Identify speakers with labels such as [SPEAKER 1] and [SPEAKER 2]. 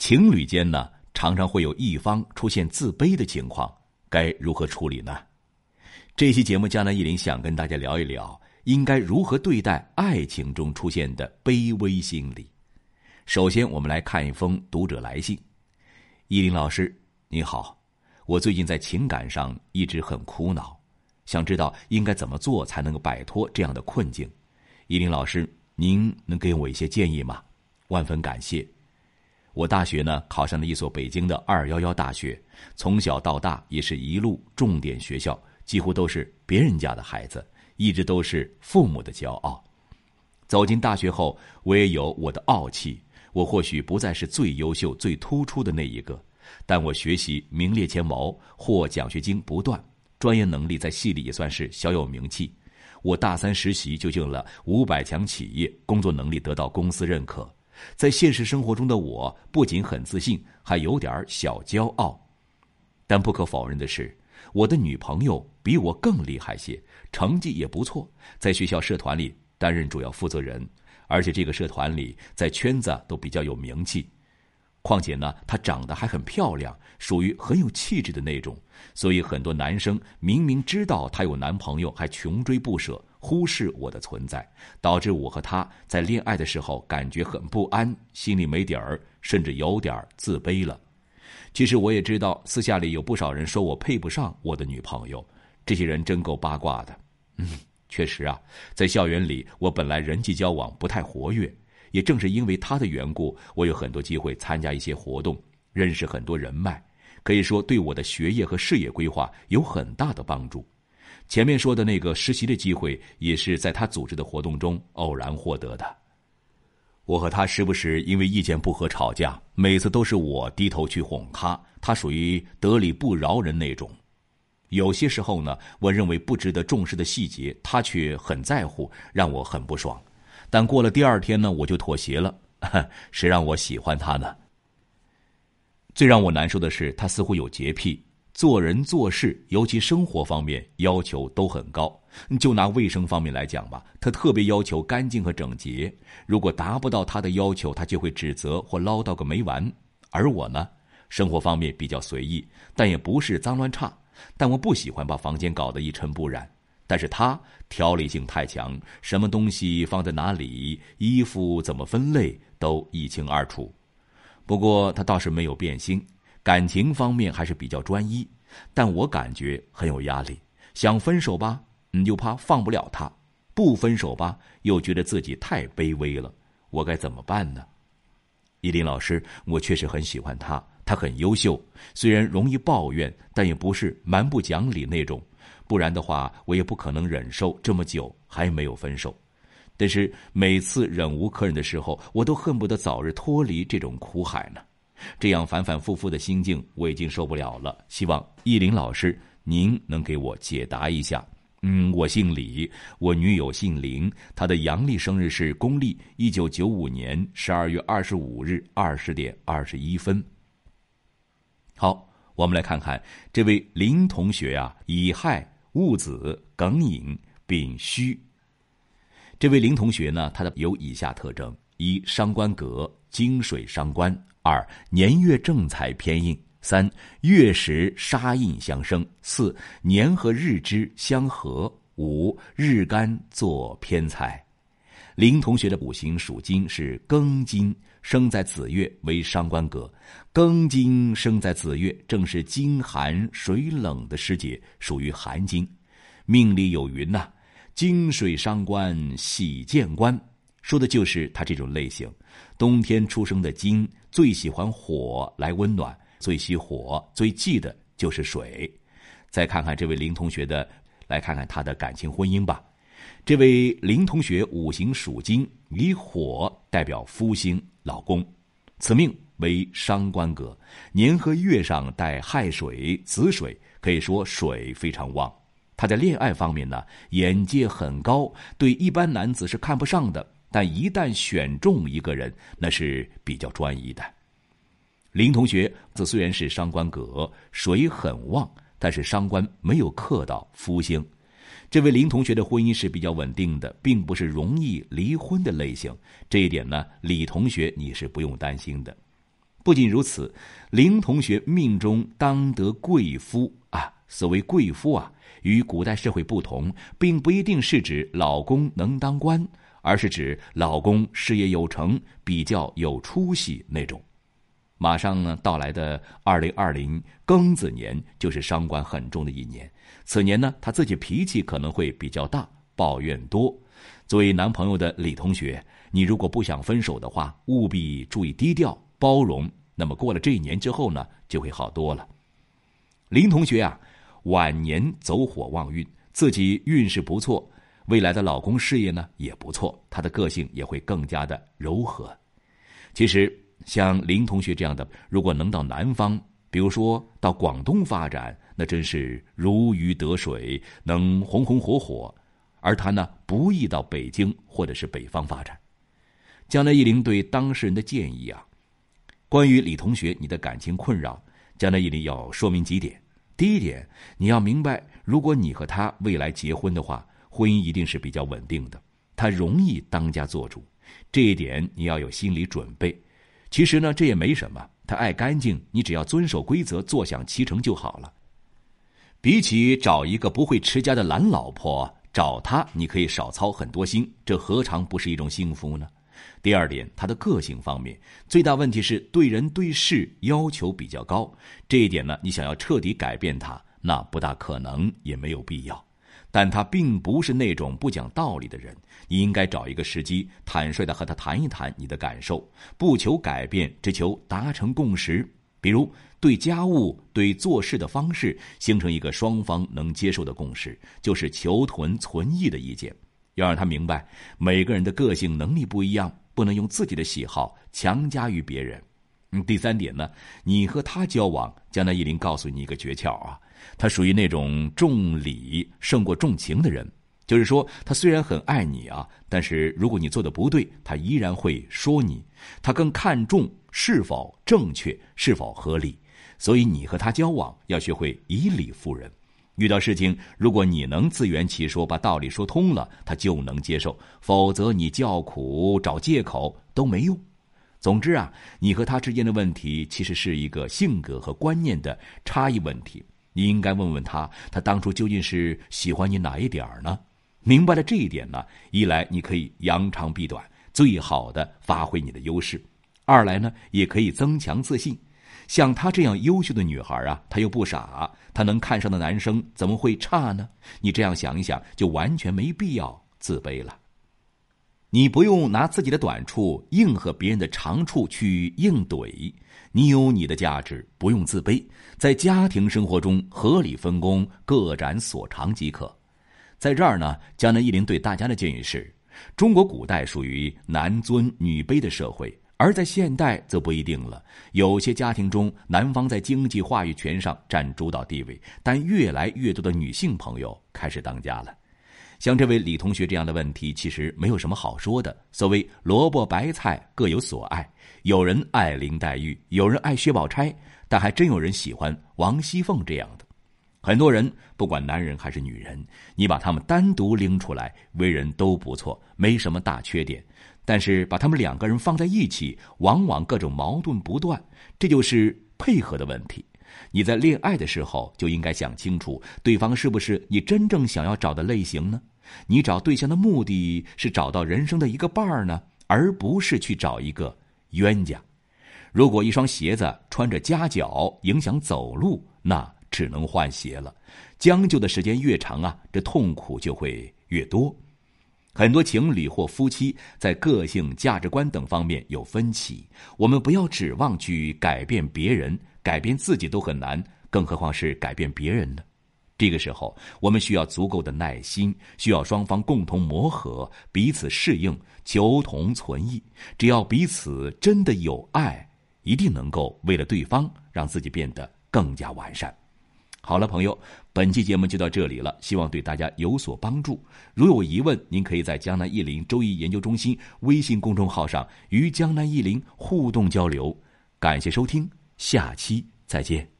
[SPEAKER 1] 情侣间呢，常常会有一方出现自卑的情况，该如何处理呢？这期节目，江南一林想跟大家聊一聊，应该如何对待爱情中出现的卑微心理。首先，我们来看一封读者来信。依林老师，你好，我最近在情感上一直很苦恼，想知道应该怎么做才能够摆脱这样的困境。依林老师，您能给我一些建议吗？万分感谢。我大学呢考上了一所北京的二幺幺大学，从小到大也是一路重点学校，几乎都是别人家的孩子，一直都是父母的骄傲。走进大学后，我也有我的傲气。我或许不再是最优秀、最突出的那一个，但我学习名列前茅，获奖学金不断，专业能力在系里也算是小有名气。我大三实习就进了五百强企业，工作能力得到公司认可。在现实生活中的我，不仅很自信，还有点小骄傲。但不可否认的是，我的女朋友比我更厉害些，成绩也不错，在学校社团里担任主要负责人。而且这个社团里，在圈子都比较有名气，况且呢，她长得还很漂亮，属于很有气质的那种，所以很多男生明明知道她有男朋友，还穷追不舍，忽视我的存在，导致我和他在恋爱的时候感觉很不安，心里没底儿，甚至有点自卑了。其实我也知道，私下里有不少人说我配不上我的女朋友，这些人真够八卦的，嗯。确实啊，在校园里，我本来人际交往不太活跃，也正是因为他的缘故，我有很多机会参加一些活动，认识很多人脉，可以说对我的学业和事业规划有很大的帮助。前面说的那个实习的机会，也是在他组织的活动中偶然获得的。我和他时不时因为意见不合吵架，每次都是我低头去哄他，他属于得理不饶人那种。有些时候呢，我认为不值得重视的细节，他却很在乎，让我很不爽。但过了第二天呢，我就妥协了。谁让我喜欢他呢？最让我难受的是，他似乎有洁癖，做人做事，尤其生活方面要求都很高。就拿卫生方面来讲吧，他特别要求干净和整洁。如果达不到他的要求，他就会指责或唠叨个没完。而我呢，生活方面比较随意，但也不是脏乱差。但我不喜欢把房间搞得一尘不染，但是他条理性太强，什么东西放在哪里，衣服怎么分类都一清二楚。不过他倒是没有变心，感情方面还是比较专一，但我感觉很有压力。想分手吧，你就怕放不了他；不分手吧，又觉得自己太卑微了。我该怎么办呢？依林老师，我确实很喜欢他。他很优秀，虽然容易抱怨，但也不是蛮不讲理那种。不然的话，我也不可能忍受这么久还没有分手。但是每次忍无可忍的时候，我都恨不得早日脱离这种苦海呢。这样反反复复的心境，我已经受不了了。希望易林老师您能给我解答一下。嗯，我姓李，我女友姓林，她的阳历生日是公历一九九五年十二月二十五日二十点二十一分。好，我们来看看这位林同学啊，乙亥戊子庚寅丙戌。这位林同学呢，他的有以下特征：一、伤官格金水伤官；二、年月正财偏印；三、月时杀印相生；四、年和日支相合；五、日干做偏财。林同学的五行属金，是庚金。生在子月为伤官格，庚金生在子月，正是金寒水冷的时节，属于寒金。命里有云呐：“金水伤官喜见官”，说的就是他这种类型。冬天出生的金最喜欢火来温暖，最喜火，最忌的就是水。再看看这位林同学的，来看看他的感情婚姻吧。这位林同学五行属金，以火代表夫星。老公，此命为伤官格，年和月上带亥水、子水，可以说水非常旺。他在恋爱方面呢，眼界很高，对一般男子是看不上的。但一旦选中一个人，那是比较专一的。林同学，这虽然是伤官格，水很旺，但是伤官没有克到夫星。这位林同学的婚姻是比较稳定的，并不是容易离婚的类型。这一点呢，李同学你是不用担心的。不仅如此，林同学命中当得贵夫啊。所谓贵夫啊，与古代社会不同，并不一定是指老公能当官，而是指老公事业有成、比较有出息那种。马上呢到来的二零二零庚子年，就是伤官很重的一年。此年呢，他自己脾气可能会比较大，抱怨多。作为男朋友的李同学，你如果不想分手的话，务必注意低调包容。那么过了这一年之后呢，就会好多了。林同学啊，晚年走火旺运，自己运势不错，未来的老公事业呢也不错，他的个性也会更加的柔和。其实像林同学这样的，如果能到南方，比如说到广东发展，那真是如鱼得水，能红红火火。而他呢，不易到北京或者是北方发展。江南一林对当事人的建议啊。关于李同学，你的感情困扰，江南一林要说明几点。第一点，你要明白，如果你和他未来结婚的话，婚姻一定是比较稳定的。他容易当家做主，这一点你要有心理准备。其实呢，这也没什么。他爱干净，你只要遵守规则，坐享其成就好了。比起找一个不会持家的懒老婆，找他你可以少操很多心，这何尝不是一种幸福呢？第二点，他的个性方面最大问题是对人对事要求比较高，这一点呢，你想要彻底改变他，那不大可能，也没有必要。但他并不是那种不讲道理的人，你应该找一个时机，坦率的和他谈一谈你的感受，不求改变，只求达成共识。比如对家务、对做事的方式，形成一个双方能接受的共识，就是求同存异的意见。要让他明白，每个人的个性能力不一样，不能用自己的喜好强加于别人。嗯，第三点呢，你和他交往，江南一林告诉你一个诀窍啊，他属于那种重礼胜过重情的人。就是说，他虽然很爱你啊，但是如果你做的不对，他依然会说你。他更看重是否正确，是否合理。所以你和他交往，要学会以理服人。遇到事情，如果你能自圆其说，把道理说通了，他就能接受；否则，你叫苦、找借口都没用。总之啊，你和他之间的问题，其实是一个性格和观念的差异问题。你应该问问他，他当初究竟是喜欢你哪一点呢？明白了这一点呢，一来你可以扬长避短，最好的发挥你的优势；二来呢，也可以增强自信。像她这样优秀的女孩啊，她又不傻，她能看上的男生怎么会差呢？你这样想一想，就完全没必要自卑了。你不用拿自己的短处应和别人的长处去应怼，你有你的价值，不用自卑。在家庭生活中合理分工，各展所长即可。在这儿呢，江南一林对大家的建议是：中国古代属于男尊女卑的社会。而在现代则不一定了，有些家庭中，男方在经济话语权上占主导地位，但越来越多的女性朋友开始当家了。像这位李同学这样的问题，其实没有什么好说的。所谓萝卜白菜各有所爱，有人爱林黛玉，有人爱薛宝钗，但还真有人喜欢王熙凤这样的。很多人不管男人还是女人，你把他们单独拎出来，为人都不错，没什么大缺点。但是把他们两个人放在一起，往往各种矛盾不断，这就是配合的问题。你在恋爱的时候就应该想清楚，对方是不是你真正想要找的类型呢？你找对象的目的是找到人生的一个伴儿呢，而不是去找一个冤家。如果一双鞋子穿着夹脚影响走路，那只能换鞋了。将就的时间越长啊，这痛苦就会越多。很多情侣或夫妻在个性、价值观等方面有分歧，我们不要指望去改变别人，改变自己都很难，更何况是改变别人呢？这个时候，我们需要足够的耐心，需要双方共同磨合，彼此适应，求同存异。只要彼此真的有爱，一定能够为了对方，让自己变得更加完善。好了，朋友，本期节目就到这里了，希望对大家有所帮助。如有疑问，您可以在江南易林周易研究中心微信公众号上与江南易林互动交流。感谢收听，下期再见。